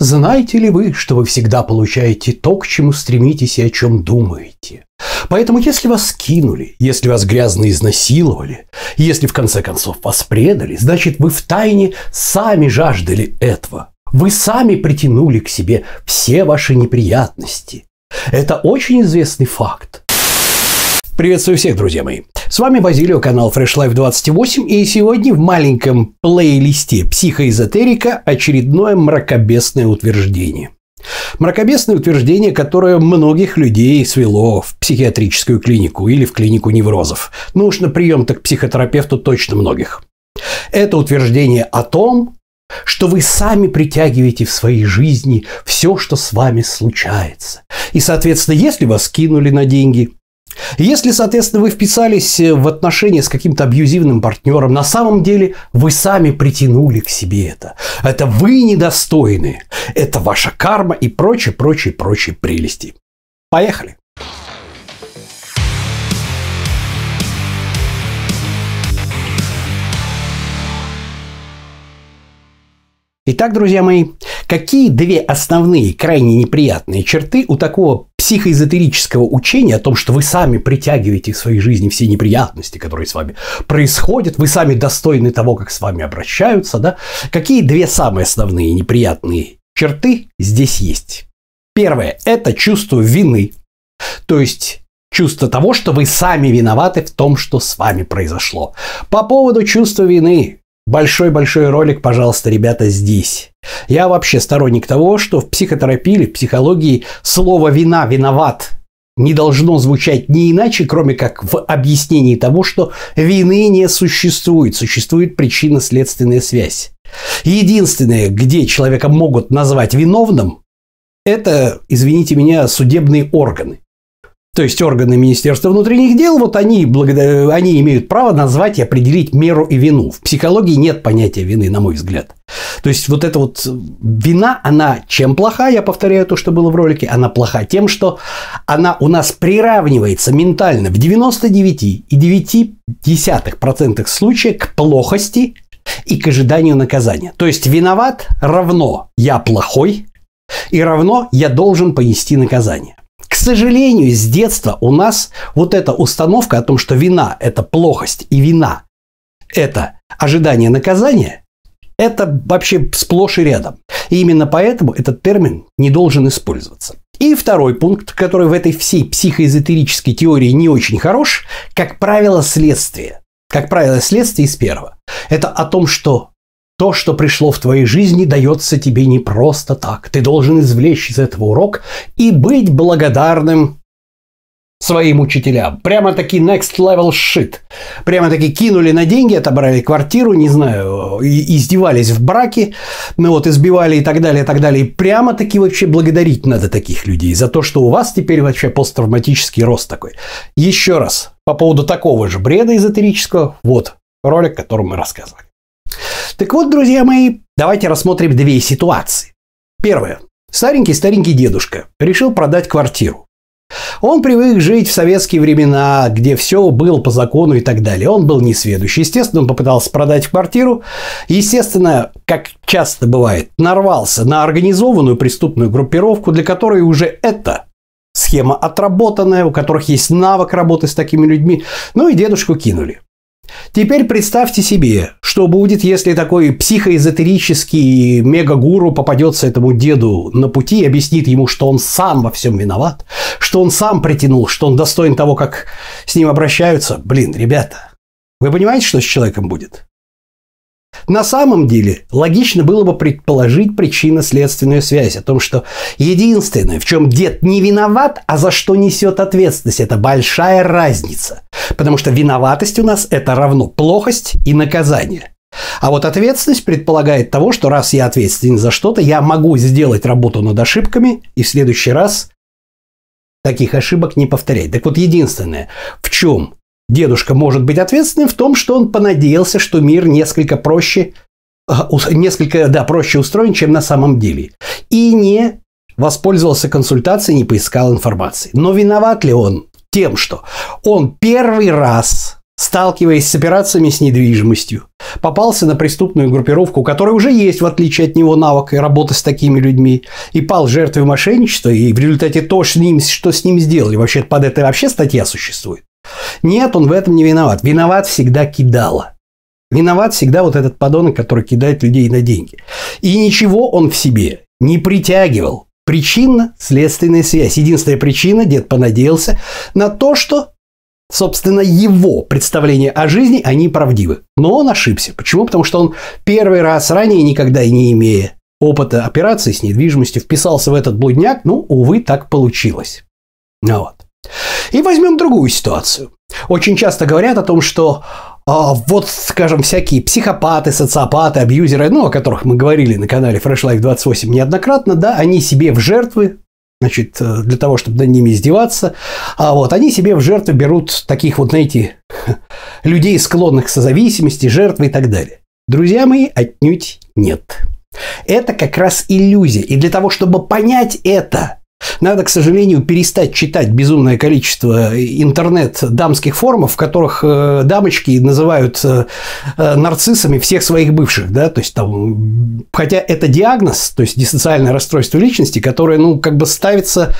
Знаете ли вы, что вы всегда получаете то, к чему стремитесь и о чем думаете? Поэтому, если вас кинули, если вас грязно изнасиловали, если в конце концов вас предали, значит, вы в тайне сами жаждали этого. Вы сами притянули к себе все ваши неприятности. Это очень известный факт. Приветствую всех, друзья мои. С вами Базилио, канал Fresh Life 28, и сегодня в маленьком плейлисте психоэзотерика очередное мракобесное утверждение. Мракобесное утверждение, которое многих людей свело в психиатрическую клинику или в клинику неврозов. Ну уж на прием-то к психотерапевту точно многих. Это утверждение о том, что вы сами притягиваете в своей жизни все, что с вами случается. И, соответственно, если вас кинули на деньги, если, соответственно, вы вписались в отношения с каким-то абьюзивным партнером, на самом деле вы сами притянули к себе это. Это вы недостойны. Это ваша карма и прочее, прочее, прочее прелести. Поехали. Итак, друзья мои, какие две основные крайне неприятные черты у такого психоэзотерического учения о том, что вы сами притягиваете в своей жизни все неприятности, которые с вами происходят, вы сами достойны того, как с вами обращаются, да? Какие две самые основные неприятные черты здесь есть? Первое – это чувство вины, то есть чувство того, что вы сами виноваты в том, что с вами произошло. По поводу чувства вины Большой-большой ролик, пожалуйста, ребята, здесь. Я вообще сторонник того, что в психотерапии или в психологии слово «вина», «виноват» не должно звучать не иначе, кроме как в объяснении того, что вины не существует, существует причинно-следственная связь. Единственное, где человека могут назвать виновным, это, извините меня, судебные органы. То есть органы Министерства внутренних дел, вот они, они имеют право назвать и определить меру и вину. В психологии нет понятия вины, на мой взгляд. То есть вот эта вот вина, она чем плоха, я повторяю то, что было в ролике, она плоха тем, что она у нас приравнивается ментально в 99,9% случаев к плохости и к ожиданию наказания. То есть виноват равно я плохой и равно я должен понести наказание. К сожалению, с детства у нас вот эта установка о том, что вина – это плохость и вина – это ожидание наказания, это вообще сплошь и рядом. И именно поэтому этот термин не должен использоваться. И второй пункт, который в этой всей психоэзотерической теории не очень хорош, как правило, следствие. Как правило, следствие из первого. Это о том, что то, что пришло в твоей жизни, дается тебе не просто так. Ты должен извлечь из этого урок и быть благодарным своим учителям. Прямо таки next level shit. Прямо таки кинули на деньги, отобрали квартиру, не знаю, издевались в браке, ну вот, избивали и так далее, и так далее. И прямо таки вообще благодарить надо таких людей за то, что у вас теперь вообще посттравматический рост такой. Еще раз, по поводу такого же бреда эзотерического, вот ролик, о котором мы рассказывали. Так вот, друзья мои, давайте рассмотрим две ситуации. Первое. Старенький-старенький дедушка решил продать квартиру. Он привык жить в советские времена, где все было по закону и так далее. Он был несведущий. Естественно, он попытался продать квартиру. Естественно, как часто бывает, нарвался на организованную преступную группировку, для которой уже это схема отработанная, у которых есть навык работы с такими людьми. Ну и дедушку кинули. Теперь представьте себе, что будет, если такой психоэзотерический мегагуру попадется этому деду на пути и объяснит ему, что он сам во всем виноват, что он сам притянул, что он достоин того, как с ним обращаются. Блин, ребята, вы понимаете, что с человеком будет? На самом деле, логично было бы предположить причинно-следственную связь о том, что единственное, в чем дед не виноват, а за что несет ответственность, это большая разница. Потому что виноватость у нас это равно плохость и наказание. А вот ответственность предполагает того, что раз я ответственен за что-то, я могу сделать работу над ошибками и в следующий раз таких ошибок не повторять. Так вот, единственное, в чем Дедушка может быть ответственным в том, что он понадеялся, что мир несколько проще, а, несколько, да, проще устроен, чем на самом деле. И не воспользовался консультацией, не поискал информации. Но виноват ли он тем, что он первый раз сталкиваясь с операциями с недвижимостью, попался на преступную группировку, у которой уже есть, в отличие от него, навык и работа с такими людьми, и пал жертвой мошенничества, и в результате то, что с ним, что с ним сделали, вообще под это вообще статья существует. Нет, он в этом не виноват. Виноват всегда кидало. Виноват всегда вот этот подонок, который кидает людей на деньги. И ничего он в себе не притягивал. Причинно-следственная связь. Единственная причина, дед понадеялся на то, что собственно, его представления о жизни, они правдивы. Но он ошибся. Почему? Потому что он первый раз ранее, никогда и не имея опыта операций с недвижимостью, вписался в этот блудняк. Ну, увы, так получилось. Ну вот. И возьмем другую ситуацию. Очень часто говорят о том, что а, вот, скажем, всякие психопаты, социопаты, абьюзеры, ну, о которых мы говорили на канале Fresh Life 28 неоднократно, да, они себе в жертвы значит, э, для того, чтобы над ними издеваться. А вот они себе в жертву берут таких вот, знаете, людей, склонных к созависимости, жертвы и так далее. Друзья мои, отнюдь нет. Это как раз иллюзия. И для того, чтобы понять это, надо, к сожалению, перестать читать безумное количество интернет-дамских форумов, в которых э, дамочки называют э, э, нарциссами всех своих бывших, да, то есть там, хотя это диагноз, то есть диссоциальное расстройство личности, которое, ну, как бы ставится,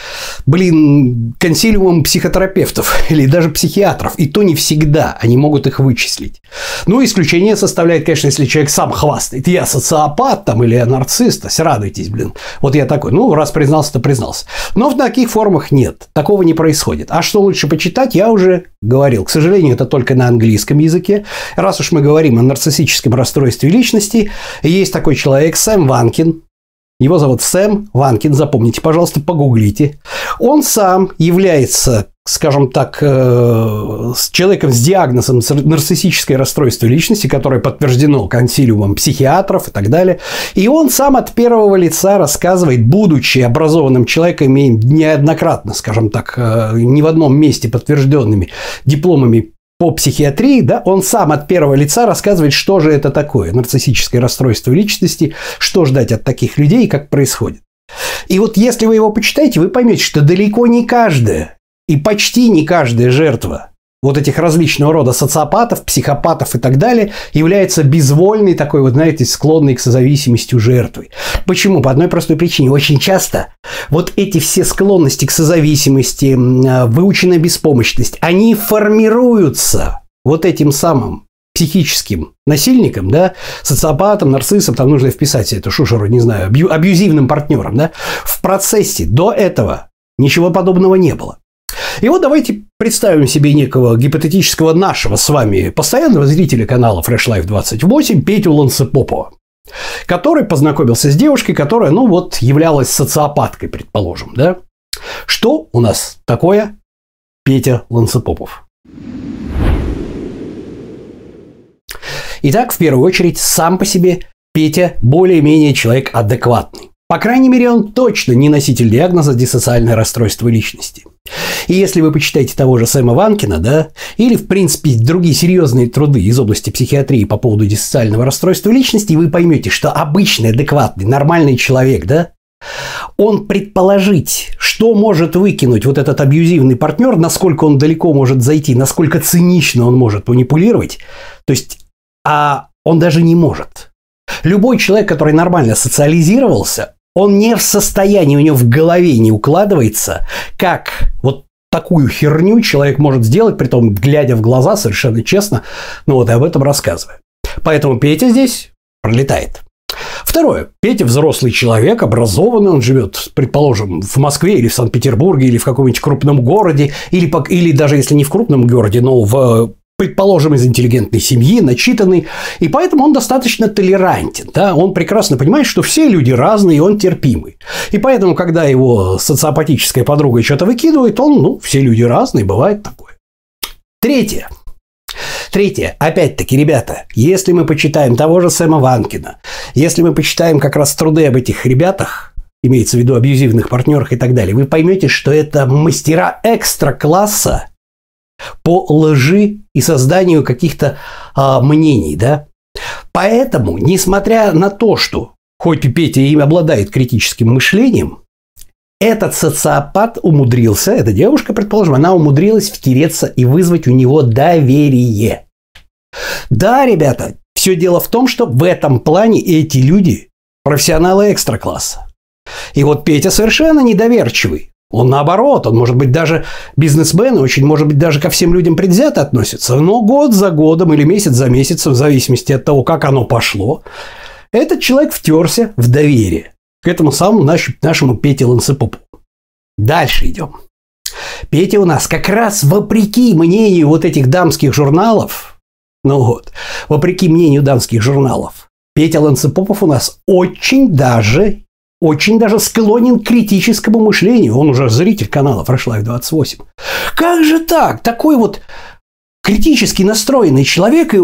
блин, консилиумом психотерапевтов или даже психиатров, и то не всегда они могут их вычислить. Ну, исключение составляет, конечно, если человек сам хвастает, я социопат там или я нарцисс, радуйтесь, блин, вот я такой, ну, раз признался, то признался. Но в таких формах нет. Такого не происходит. А что лучше почитать, я уже говорил. К сожалению, это только на английском языке. Раз уж мы говорим о нарциссическом расстройстве личности, есть такой человек Сэм Ванкин, его зовут Сэм Ванкин, запомните, пожалуйста, погуглите. Он сам является скажем так, э, с человеком с диагнозом нарциссическое расстройство личности, которое подтверждено консилиумом психиатров и так далее. И он сам от первого лица рассказывает, будучи образованным человеком, имея неоднократно, скажем так, э, ни в одном месте подтвержденными дипломами по психиатрии, да, он сам от первого лица рассказывает, что же это такое, нарциссическое расстройство личности, что ждать от таких людей и как происходит. И вот если вы его почитаете, вы поймете, что далеко не каждая и почти не каждая жертва вот этих различного рода социопатов, психопатов и так далее является безвольной такой вот, знаете, склонной к созависимости жертвой. Почему? По одной простой причине. Очень часто вот эти все склонности к созависимости, а, выученная беспомощность, они формируются вот этим самым психическим насильником, да, социопатом, нарциссом, там нужно вписать эту шушеру, не знаю, абью, абьюзивным партнером, да, в процессе до этого ничего подобного не было. И вот давайте представим себе некого гипотетического нашего с вами постоянного зрителя канала Fresh Life 28 Петю Лансепопова который познакомился с девушкой, которая, ну вот, являлась социопаткой, предположим, да? Что у нас такое Петя Лансепопов? Итак, в первую очередь, сам по себе Петя более-менее человек адекватный. По крайней мере, он точно не носитель диагноза диссоциальное расстройство личности. И если вы почитаете того же Сэма Ванкина, да, или, в принципе, другие серьезные труды из области психиатрии по поводу диссоциального расстройства личности, вы поймете, что обычный, адекватный, нормальный человек, да, он предположить, что может выкинуть вот этот абьюзивный партнер, насколько он далеко может зайти, насколько цинично он может манипулировать, то есть, а он даже не может. Любой человек, который нормально социализировался, он не в состоянии, у него в голове не укладывается, как вот такую херню человек может сделать, при том, глядя в глаза совершенно честно, ну вот и об этом рассказываю. Поэтому Петя здесь пролетает. Второе. Петя взрослый человек, образованный, он живет, предположим, в Москве или в Санкт-Петербурге или в каком-нибудь крупном городе, или, или даже если не в крупном городе, но в предположим, из интеллигентной семьи, начитанный, и поэтому он достаточно толерантен. Да? Он прекрасно понимает, что все люди разные, и он терпимый. И поэтому, когда его социопатическая подруга что-то выкидывает, он, ну, все люди разные, бывает такое. Третье. Третье. Опять-таки, ребята, если мы почитаем того же Сэма Ванкина, если мы почитаем как раз труды об этих ребятах, имеется в виду абьюзивных партнерах и так далее, вы поймете, что это мастера экстра-класса по лжи и созданию каких-то а, мнений, да. Поэтому, несмотря на то, что хоть Петя им обладает критическим мышлением, этот социопат умудрился, эта девушка, предположим, она умудрилась втереться и вызвать у него доверие. Да, ребята, все дело в том, что в этом плане эти люди профессионалы экстра-класса. И вот Петя совершенно недоверчивый. Он наоборот, он может быть даже бизнесмен, и очень может быть даже ко всем людям предвзято относится. Но год за годом или месяц за месяцем, в зависимости от того, как оно пошло, этот человек втерся в доверие к этому самому нашему Пете Ланцепопу. Дальше идем. Петя у нас как раз вопреки мнению вот этих дамских журналов, ну вот, вопреки мнению дамских журналов, Петя Ланцепопов у нас очень даже очень даже склонен к критическому мышлению. Он уже зритель канала Life 28. Как же так? Такой вот критически настроенный человек, и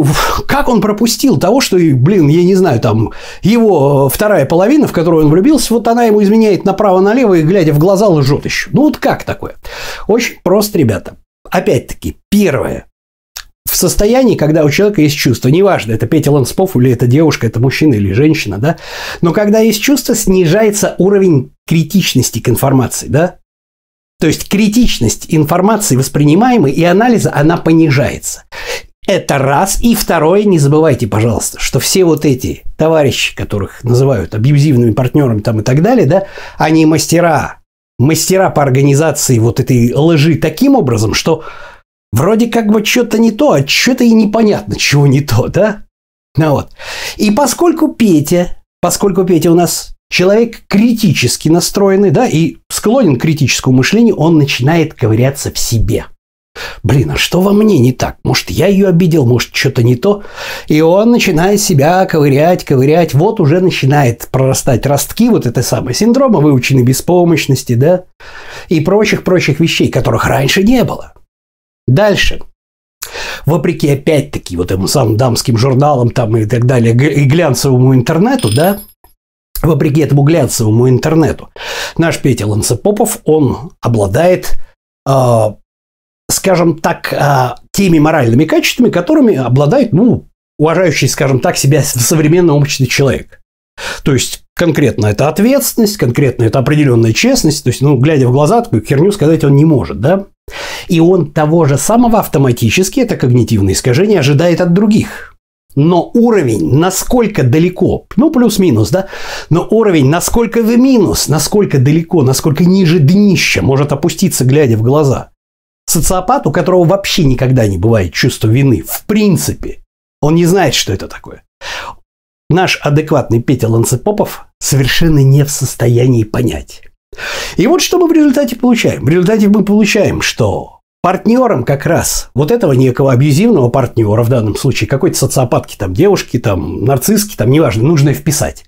как он пропустил того, что, блин, я не знаю, там, его вторая половина, в которую он влюбился, вот она ему изменяет направо-налево и, глядя в глаза, лжет еще. Ну, вот как такое? Очень просто, ребята. Опять-таки, первое в состоянии, когда у человека есть чувство, неважно, это Петя Ланспов или это девушка, это мужчина или женщина, да, но когда есть чувство, снижается уровень критичности к информации, да, то есть критичность информации воспринимаемой и анализа, она понижается. Это раз. И второе, не забывайте, пожалуйста, что все вот эти товарищи, которых называют абьюзивными партнерами там и так далее, да, они мастера, мастера по организации вот этой лжи таким образом, что Вроде как бы что-то не то, а что-то и непонятно, чего не то, да? Ну вот. И поскольку Петя, поскольку Петя у нас человек критически настроенный, да, и склонен к критическому мышлению, он начинает ковыряться в себе. Блин, а что во мне не так? Может, я ее обидел, может, что-то не то? И он начинает себя ковырять, ковырять. Вот уже начинает прорастать ростки вот этой самой синдрома выученной беспомощности, да, и прочих-прочих вещей, которых раньше не было. Дальше. Вопреки, опять-таки, вот этим самым дамским журналам там и так далее, и глянцевому интернету, да, вопреки этому глянцевому интернету, наш Петя Ланцепопов, он обладает, э, скажем так, э, теми моральными качествами, которыми обладает, ну, уважающий, скажем так, себя в современном человек. То есть конкретно это ответственность, конкретно это определенная честность. То есть, ну, глядя в глаза, такую херню сказать он не может, да? И он того же самого автоматически, это когнитивное искажение, ожидает от других. Но уровень, насколько далеко, ну плюс-минус, да, но уровень, насколько в минус, насколько далеко, насколько ниже днища может опуститься, глядя в глаза. Социопат, у которого вообще никогда не бывает чувства вины, в принципе, он не знает, что это такое. Наш адекватный Петя Ланцепопов совершенно не в состоянии понять. И вот что мы в результате получаем. В результате мы получаем, что партнером как раз вот этого некого абьюзивного партнера, в данном случае какой-то социопатки, там, девушки, там, нарцисски, там, неважно, нужно вписать.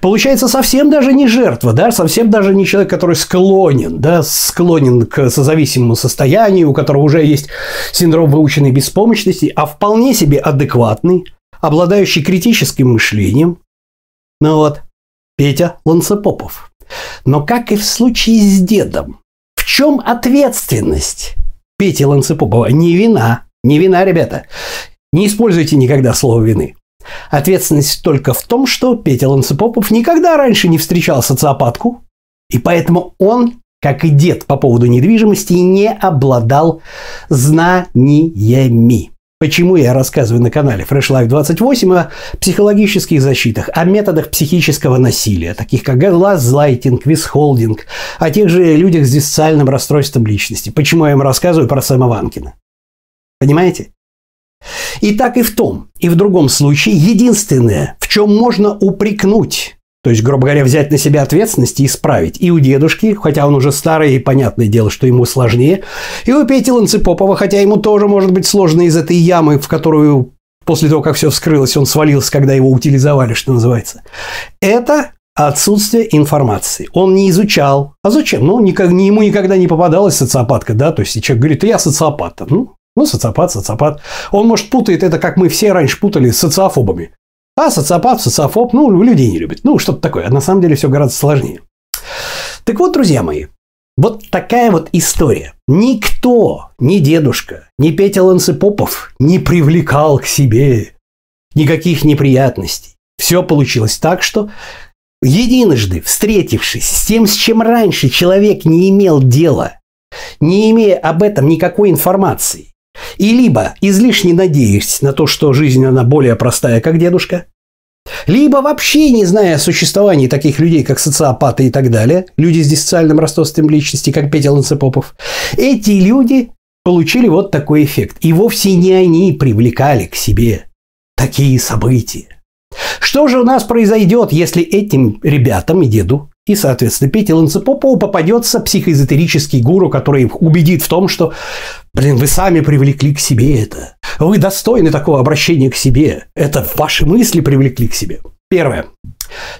Получается совсем даже не жертва, да, совсем даже не человек, который склонен, да, склонен к созависимому состоянию, у которого уже есть синдром выученной беспомощности, а вполне себе адекватный, обладающий критическим мышлением, ну вот, Петя Ланцепопов. Но как и в случае с дедом, в чем ответственность Пети Ланцепопова? Не вина. Не вина, ребята. Не используйте никогда слово вины. Ответственность только в том, что Петя Ланцепопов никогда раньше не встречал социопатку, и поэтому он, как и дед по поводу недвижимости, не обладал знаниями. Почему я рассказываю на канале Fresh Life 28 о психологических защитах, о методах психического насилия, таких как газлайтинг, висхолдинг, о тех же людях с диссоциальным расстройством личности. Почему я им рассказываю про Сэма Ванкина? Понимаете? И так и в том, и в другом случае единственное, в чем можно упрекнуть то есть, грубо говоря, взять на себя ответственность и исправить. И у дедушки, хотя он уже старый, и понятное дело, что ему сложнее. И у Пети Ланцепопова, хотя ему тоже может быть сложно из этой ямы, в которую после того, как все вскрылось, он свалился, когда его утилизовали, что называется. Это отсутствие информации. Он не изучал. А зачем? Ну, никак, ему никогда не попадалась социопатка, да? То есть, человек говорит, я социопат. Ну, ну, социопат, социопат. Он, может, путает это, как мы все раньше путали с социофобами. А социопат, социофоб, ну, людей не любит. Ну, что-то такое. На самом деле все гораздо сложнее. Так вот, друзья мои, вот такая вот история. Никто, ни дедушка, ни Петя Ланцепопов не привлекал к себе никаких неприятностей. Все получилось так, что единожды встретившись с тем, с чем раньше человек не имел дела, не имея об этом никакой информации, и либо излишне надеясь на то, что жизнь она более простая, как дедушка, либо вообще не зная о существовании таких людей, как социопаты и так далее, люди с диссоциальным расстройством личности, как Петя Ланцепопов, эти люди получили вот такой эффект. И вовсе не они привлекали к себе такие события. Что же у нас произойдет, если этим ребятам и деду и, соответственно, Пете Ланцепопову попадется психоэзотерический гуру, который убедит в том, что, блин, вы сами привлекли к себе это. Вы достойны такого обращения к себе. Это ваши мысли привлекли к себе. Первое.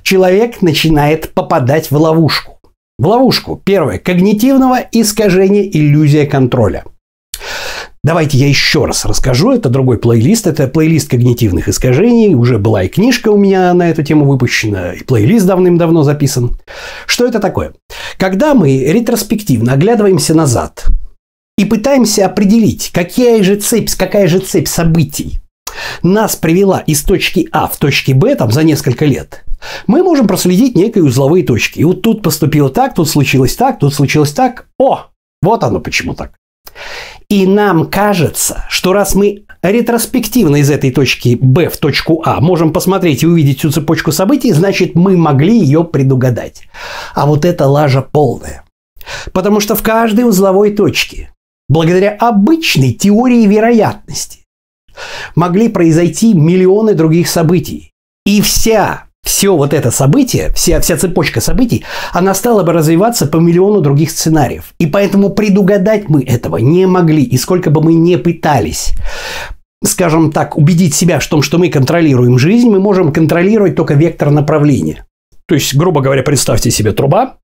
Человек начинает попадать в ловушку. В ловушку. Первое. Когнитивного искажения иллюзия контроля. Давайте я еще раз расскажу. Это другой плейлист. Это плейлист когнитивных искажений. Уже была и книжка у меня на эту тему выпущена, и плейлист давным-давно записан. Что это такое? Когда мы ретроспективно оглядываемся назад и пытаемся определить, какая же цепь, какая же цепь событий нас привела из точки А в точке Б там, за несколько лет, мы можем проследить некие узловые точки. И вот тут поступило так, тут случилось так, тут случилось так. О, вот оно почему так. И нам кажется, что раз мы ретроспективно из этой точки Б в точку А можем посмотреть и увидеть всю цепочку событий, значит, мы могли ее предугадать. А вот это лажа полная. Потому что в каждой узловой точке, благодаря обычной теории вероятности, могли произойти миллионы других событий. И вся все вот это событие, вся, вся цепочка событий, она стала бы развиваться по миллиону других сценариев. И поэтому предугадать мы этого не могли. И сколько бы мы не пытались скажем так, убедить себя в том, что мы контролируем жизнь, мы можем контролировать только вектор направления. То есть, грубо говоря, представьте себе труба,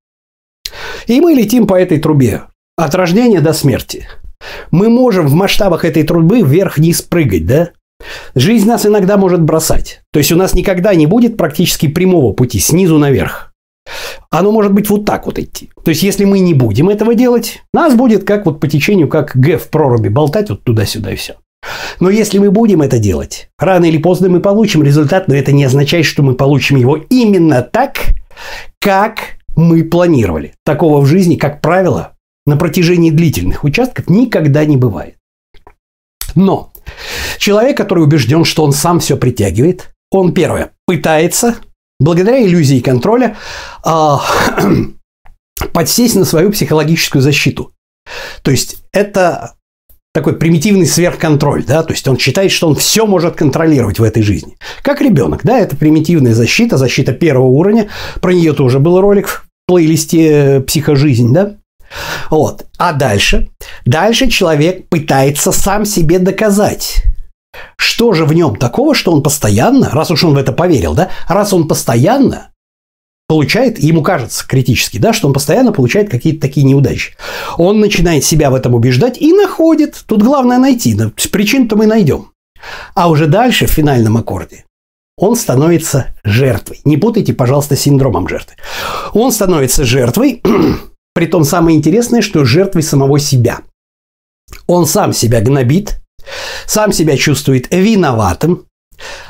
и мы летим по этой трубе от рождения до смерти. Мы можем в масштабах этой трубы вверх-вниз прыгать, да? Жизнь нас иногда может бросать. То есть у нас никогда не будет практически прямого пути снизу наверх. Оно может быть вот так вот идти. То есть, если мы не будем этого делать, нас будет как вот по течению, как Г в проруби болтать вот туда-сюда и все. Но если мы будем это делать, рано или поздно мы получим результат, но это не означает, что мы получим его именно так, как мы планировали. Такого в жизни, как правило, на протяжении длительных участков никогда не бывает. Но Человек, который убежден, что он сам все притягивает, он, первое, пытается, благодаря иллюзии контроля, э, подсесть на свою психологическую защиту. То есть это такой примитивный сверхконтроль, да, то есть он считает, что он все может контролировать в этой жизни. Как ребенок, да, это примитивная защита, защита первого уровня, про нее тоже был ролик в плейлисте «Психожизнь», да. Вот. А дальше? Дальше человек пытается сам себе доказать. Что же в нем такого, что он постоянно, раз уж он в это поверил, да, раз он постоянно получает, ему кажется критически, да, что он постоянно получает какие-то такие неудачи. Он начинает себя в этом убеждать и находит. Тут главное найти. Причин-то мы найдем. А уже дальше, в финальном аккорде, он становится жертвой. Не путайте, пожалуйста, синдромом жертвы. Он становится жертвой Притом самое интересное, что жертвой самого себя. Он сам себя гнобит, сам себя чувствует виноватым,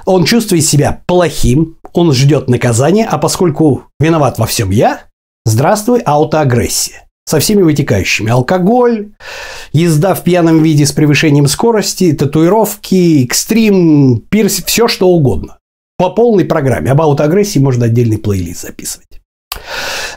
он чувствует себя плохим, он ждет наказания, а поскольку виноват во всем я, здравствуй, аутоагрессия. Со всеми вытекающими. Алкоголь, езда в пьяном виде с превышением скорости, татуировки, экстрим, пирс, все что угодно. По полной программе. Об аутоагрессии можно отдельный плейлист записывать.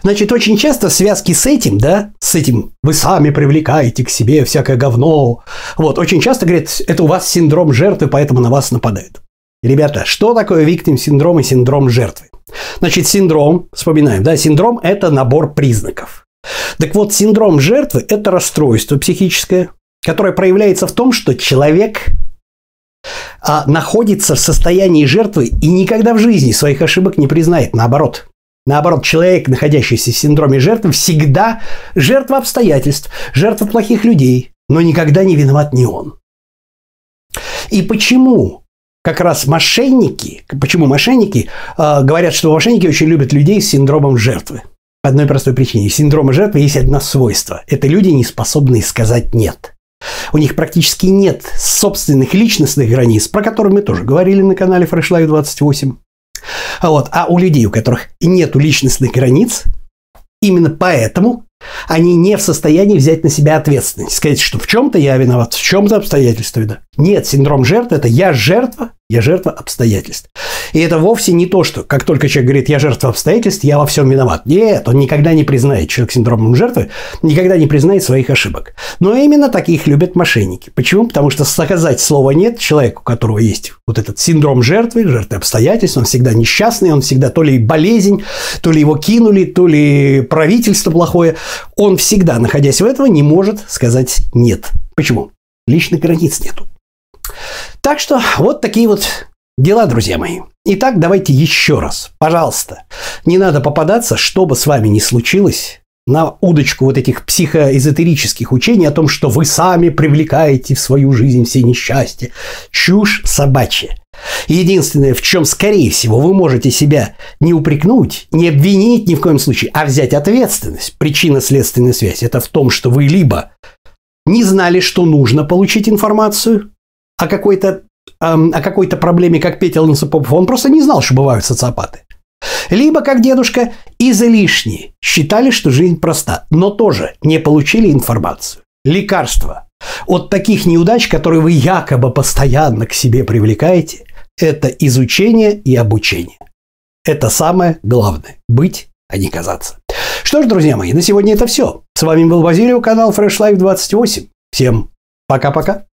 Значит, очень часто связки с этим, да, с этим вы сами привлекаете к себе всякое говно. Вот, очень часто говорят, это у вас синдром жертвы, поэтому на вас нападают. Ребята, что такое виктим синдром и синдром жертвы? Значит, синдром, вспоминаем, да, синдром – это набор признаков. Так вот, синдром жертвы – это расстройство психическое, которое проявляется в том, что человек а, находится в состоянии жертвы и никогда в жизни своих ошибок не признает, наоборот. Наоборот, человек, находящийся в синдроме жертвы, всегда жертва обстоятельств, жертва плохих людей, но никогда не виноват не он. И почему как раз мошенники, почему мошенники э, говорят, что мошенники очень любят людей с синдромом жертвы? По одной простой причине. Синдрома жертвы есть одно свойство. Это люди, не способные сказать «нет». У них практически нет собственных личностных границ, про которые мы тоже говорили на канале Fresh Life 28. Вот. А у людей, у которых нет личностных границ, именно поэтому они не в состоянии взять на себя ответственность. Сказать, что в чем-то я виноват, в чем-то обстоятельства виноват. Нет, синдром жертвы – это я жертва, я жертва обстоятельств. И это вовсе не то, что как только человек говорит «я жертва обстоятельств», я во всем виноват. Нет, он никогда не признает, человек с синдромом жертвы никогда не признает своих ошибок. Но именно таких любят мошенники. Почему? Потому что сказать слова «нет» человеку, у которого есть вот этот синдром жертвы, жертвы обстоятельств, он всегда несчастный, он всегда то ли болезнь, то ли его кинули, то ли правительство плохое, он всегда, находясь в этом, не может сказать «нет». Почему? Личных границ нету. Так что вот такие вот дела, друзья мои. Итак, давайте еще раз, пожалуйста, не надо попадаться, что бы с вами ни случилось, на удочку вот этих психоэзотерических учений о том, что вы сами привлекаете в свою жизнь все несчастья. Чушь собачья. Единственное, в чем, скорее всего, вы можете себя не упрекнуть, не обвинить ни в коем случае, а взять ответственность. Причинно-следственная связь – это в том, что вы либо не знали, что нужно получить информацию, о какой-то эм, о какой-то проблеме, как Петя Лансапопов, он просто не знал, что бывают социопаты. Либо, как дедушка, излишне считали, что жизнь проста, но тоже не получили информацию. Лекарства от таких неудач, которые вы якобы постоянно к себе привлекаете, это изучение и обучение. Это самое главное – быть, а не казаться. Что ж, друзья мои, на сегодня это все. С вами был Базилио, канал Fresh Life 28. Всем пока-пока.